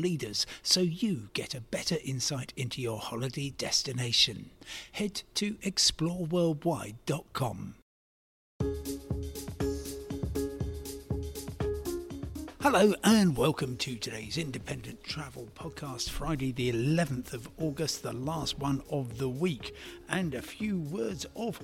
leaders so you get a better insight into your holiday destination. Head to exploreworldwide.com. Hello and welcome to today's Independent Travel Podcast, Friday, the 11th of August, the last one of the week, and a few words of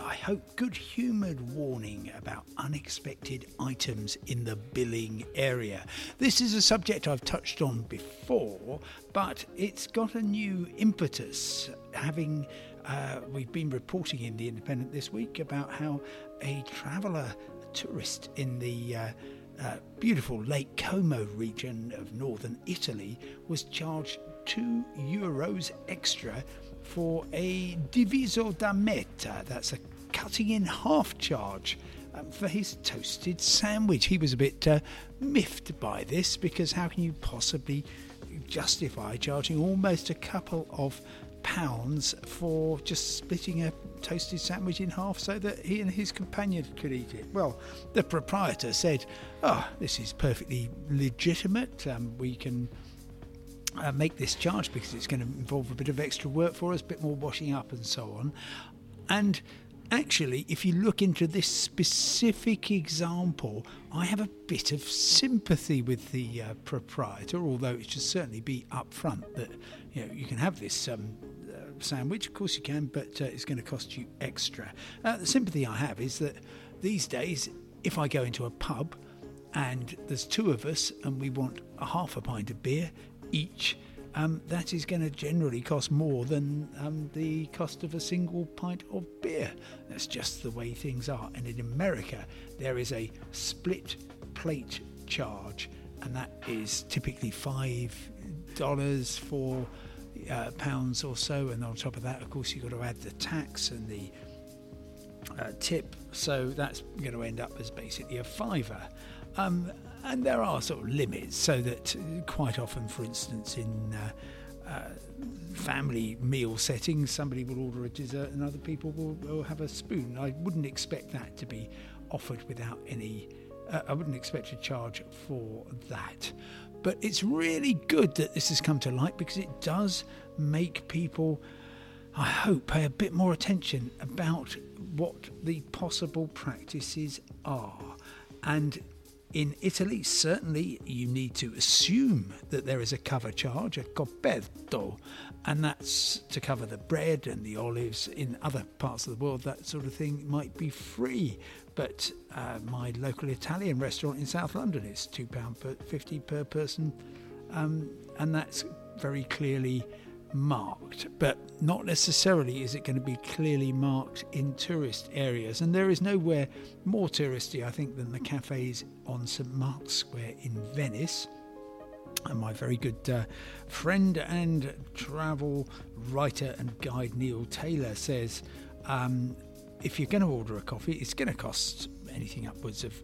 I hope, good humoured warning about unexpected items in the billing area. This is a subject I've touched on before, but it's got a new impetus. Having uh, we've been reporting in the Independent this week about how a traveller, a tourist in the uh, uh, beautiful Lake Como region of northern Italy was charged two euros extra for a diviso da metà. That's a cutting in half charge um, for his toasted sandwich. He was a bit uh, miffed by this because how can you possibly justify charging almost a couple of pounds for just splitting a toasted sandwich in half so that he and his companion could eat it. Well, the proprietor said, Oh, this is perfectly legitimate. Um, we can uh, make this charge because it's going to involve a bit of extra work for us, a bit more washing up and so on. And actually, if you look into this specific example, I have a bit of sympathy with the uh, proprietor, although it should certainly be upfront that you know you can have this um, uh, sandwich, of course you can, but uh, it's going to cost you extra. Uh, the sympathy I have is that these days, if I go into a pub and there's two of us and we want a half a pint of beer each um, that is going to generally cost more than um, the cost of a single pint of beer. That's just the way things are. And in America, there is a split plate charge, and that is typically five dollars for uh, pounds or so. And on top of that, of course, you've got to add the tax and the uh, tip. So that's going to end up as basically a fiver. Um, and there are sort of limits, so that uh, quite often, for instance, in uh, uh, family meal settings, somebody will order a dessert and other people will, will, have a spoon. I wouldn't expect that to be offered without any. Uh, I wouldn't expect a charge for that. But it's really good that this has come to light because it does make people, I hope, pay a bit more attention about what the possible practices are. And in Italy, certainly you need to assume that there is a cover charge, a coperto, and that's to cover the bread and the olives. In other parts of the world, that sort of thing might be free. But uh, my local Italian restaurant in South London is £2.50 per person, um, and that's very clearly marked, but not necessarily is it going to be clearly marked in tourist areas. And there is nowhere more touristy, I think, than the cafes on St Mark's Square in Venice. And my very good uh, friend and travel writer and guide Neil Taylor says um, if you're going to order a coffee, it's going to cost anything upwards of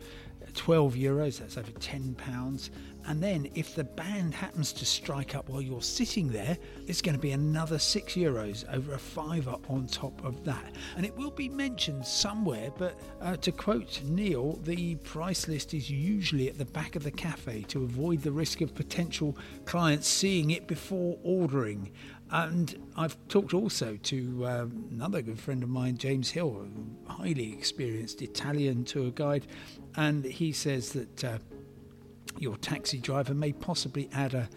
12 euros, that's over 10 pounds. And then if the band happens to strike up while you're sitting there, it's going to be another 6 euros over a fiver on top of that. And it will be mentioned somewhere, but uh, to quote Neil, the price list is usually at the back of the cafe to avoid the risk of potential clients seeing it before ordering. And I've talked also to um, another good friend of mine, James Hill, a highly experienced Italian tour guide, and he says that uh, your taxi driver may possibly add a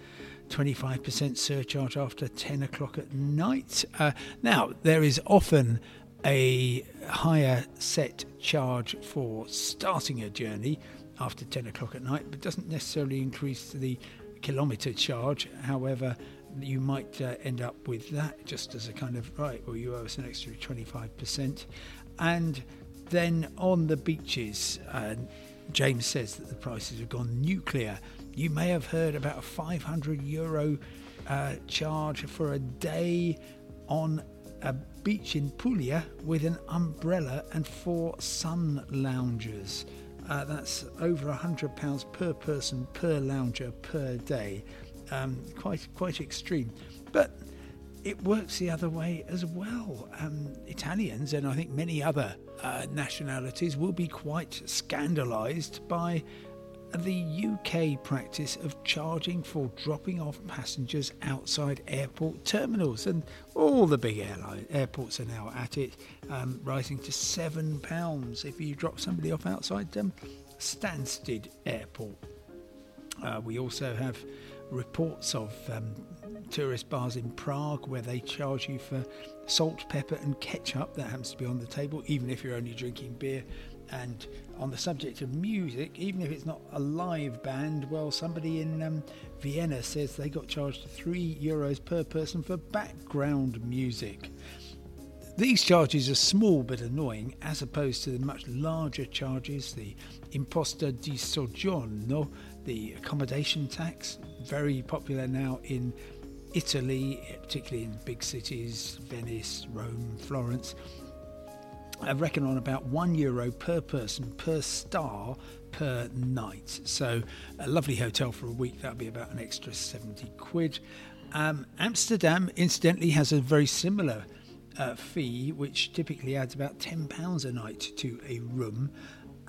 25% surcharge after 10 o'clock at night. Uh, now, there is often a higher set charge for starting a journey after 10 o'clock at night, but doesn't necessarily increase the kilometre charge. However, you might uh, end up with that just as a kind of right, well, you owe us an extra 25%. And then on the beaches, uh, James says that the prices have gone nuclear You may have heard about a 500 euro uh, charge for a day on a beach in Puglia with an umbrella and four sun loungers. Uh, that's over £100 per person per lounger per day. Um, quite quite extreme, but it works the other way as well. Um, Italians and I think many other uh, nationalities will be quite scandalised by the UK practice of charging for dropping off passengers outside airport terminals, and all the big airline airports are now at it, um, rising to seven pounds if you drop somebody off outside um, Stansted Airport. Uh, we also have reports of um, tourist bars in Prague where they charge you for salt, pepper, and ketchup that happens to be on the table, even if you're only drinking beer. And on the subject of music, even if it's not a live band, well, somebody in um, Vienna says they got charged three euros per person for background music. These charges are small but annoying as opposed to the much larger charges, the imposta di soggiorno, the accommodation tax, very popular now in Italy, particularly in big cities, Venice, Rome, Florence. I reckon on about one euro per person per star per night. So a lovely hotel for a week, that'll be about an extra 70 quid. Um, Amsterdam, incidentally, has a very similar uh, fee, which typically adds about £10 a night to a room.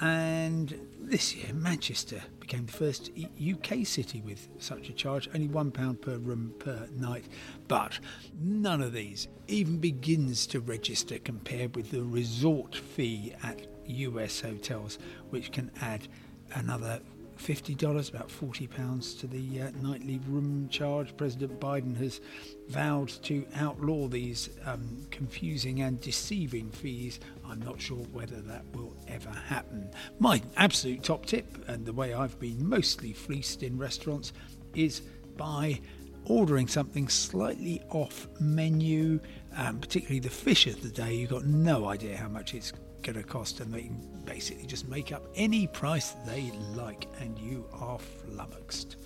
And this year, Manchester became the first UK city with such a charge, only £1 per room per night. But none of these even begins to register compared with the resort fee at US hotels, which can add another $50, about £40 to the uh, nightly room charge. President Biden has vowed to outlaw these um, confusing and deceiving fees. I'm not sure whether that will ever happen. My absolute top tip, and the way I've been mostly fleeced in restaurants, is by ordering something slightly off menu, um, particularly the fish of the day. You've got no idea how much it's going to cost, and they basically just make up any price they like, and you are flummoxed.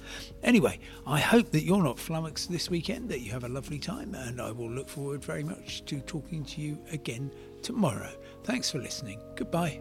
Anyway, I hope that you're not flummoxed this weekend, that you have a lovely time, and I will look forward very much to talking to you again tomorrow. Thanks for listening. Goodbye.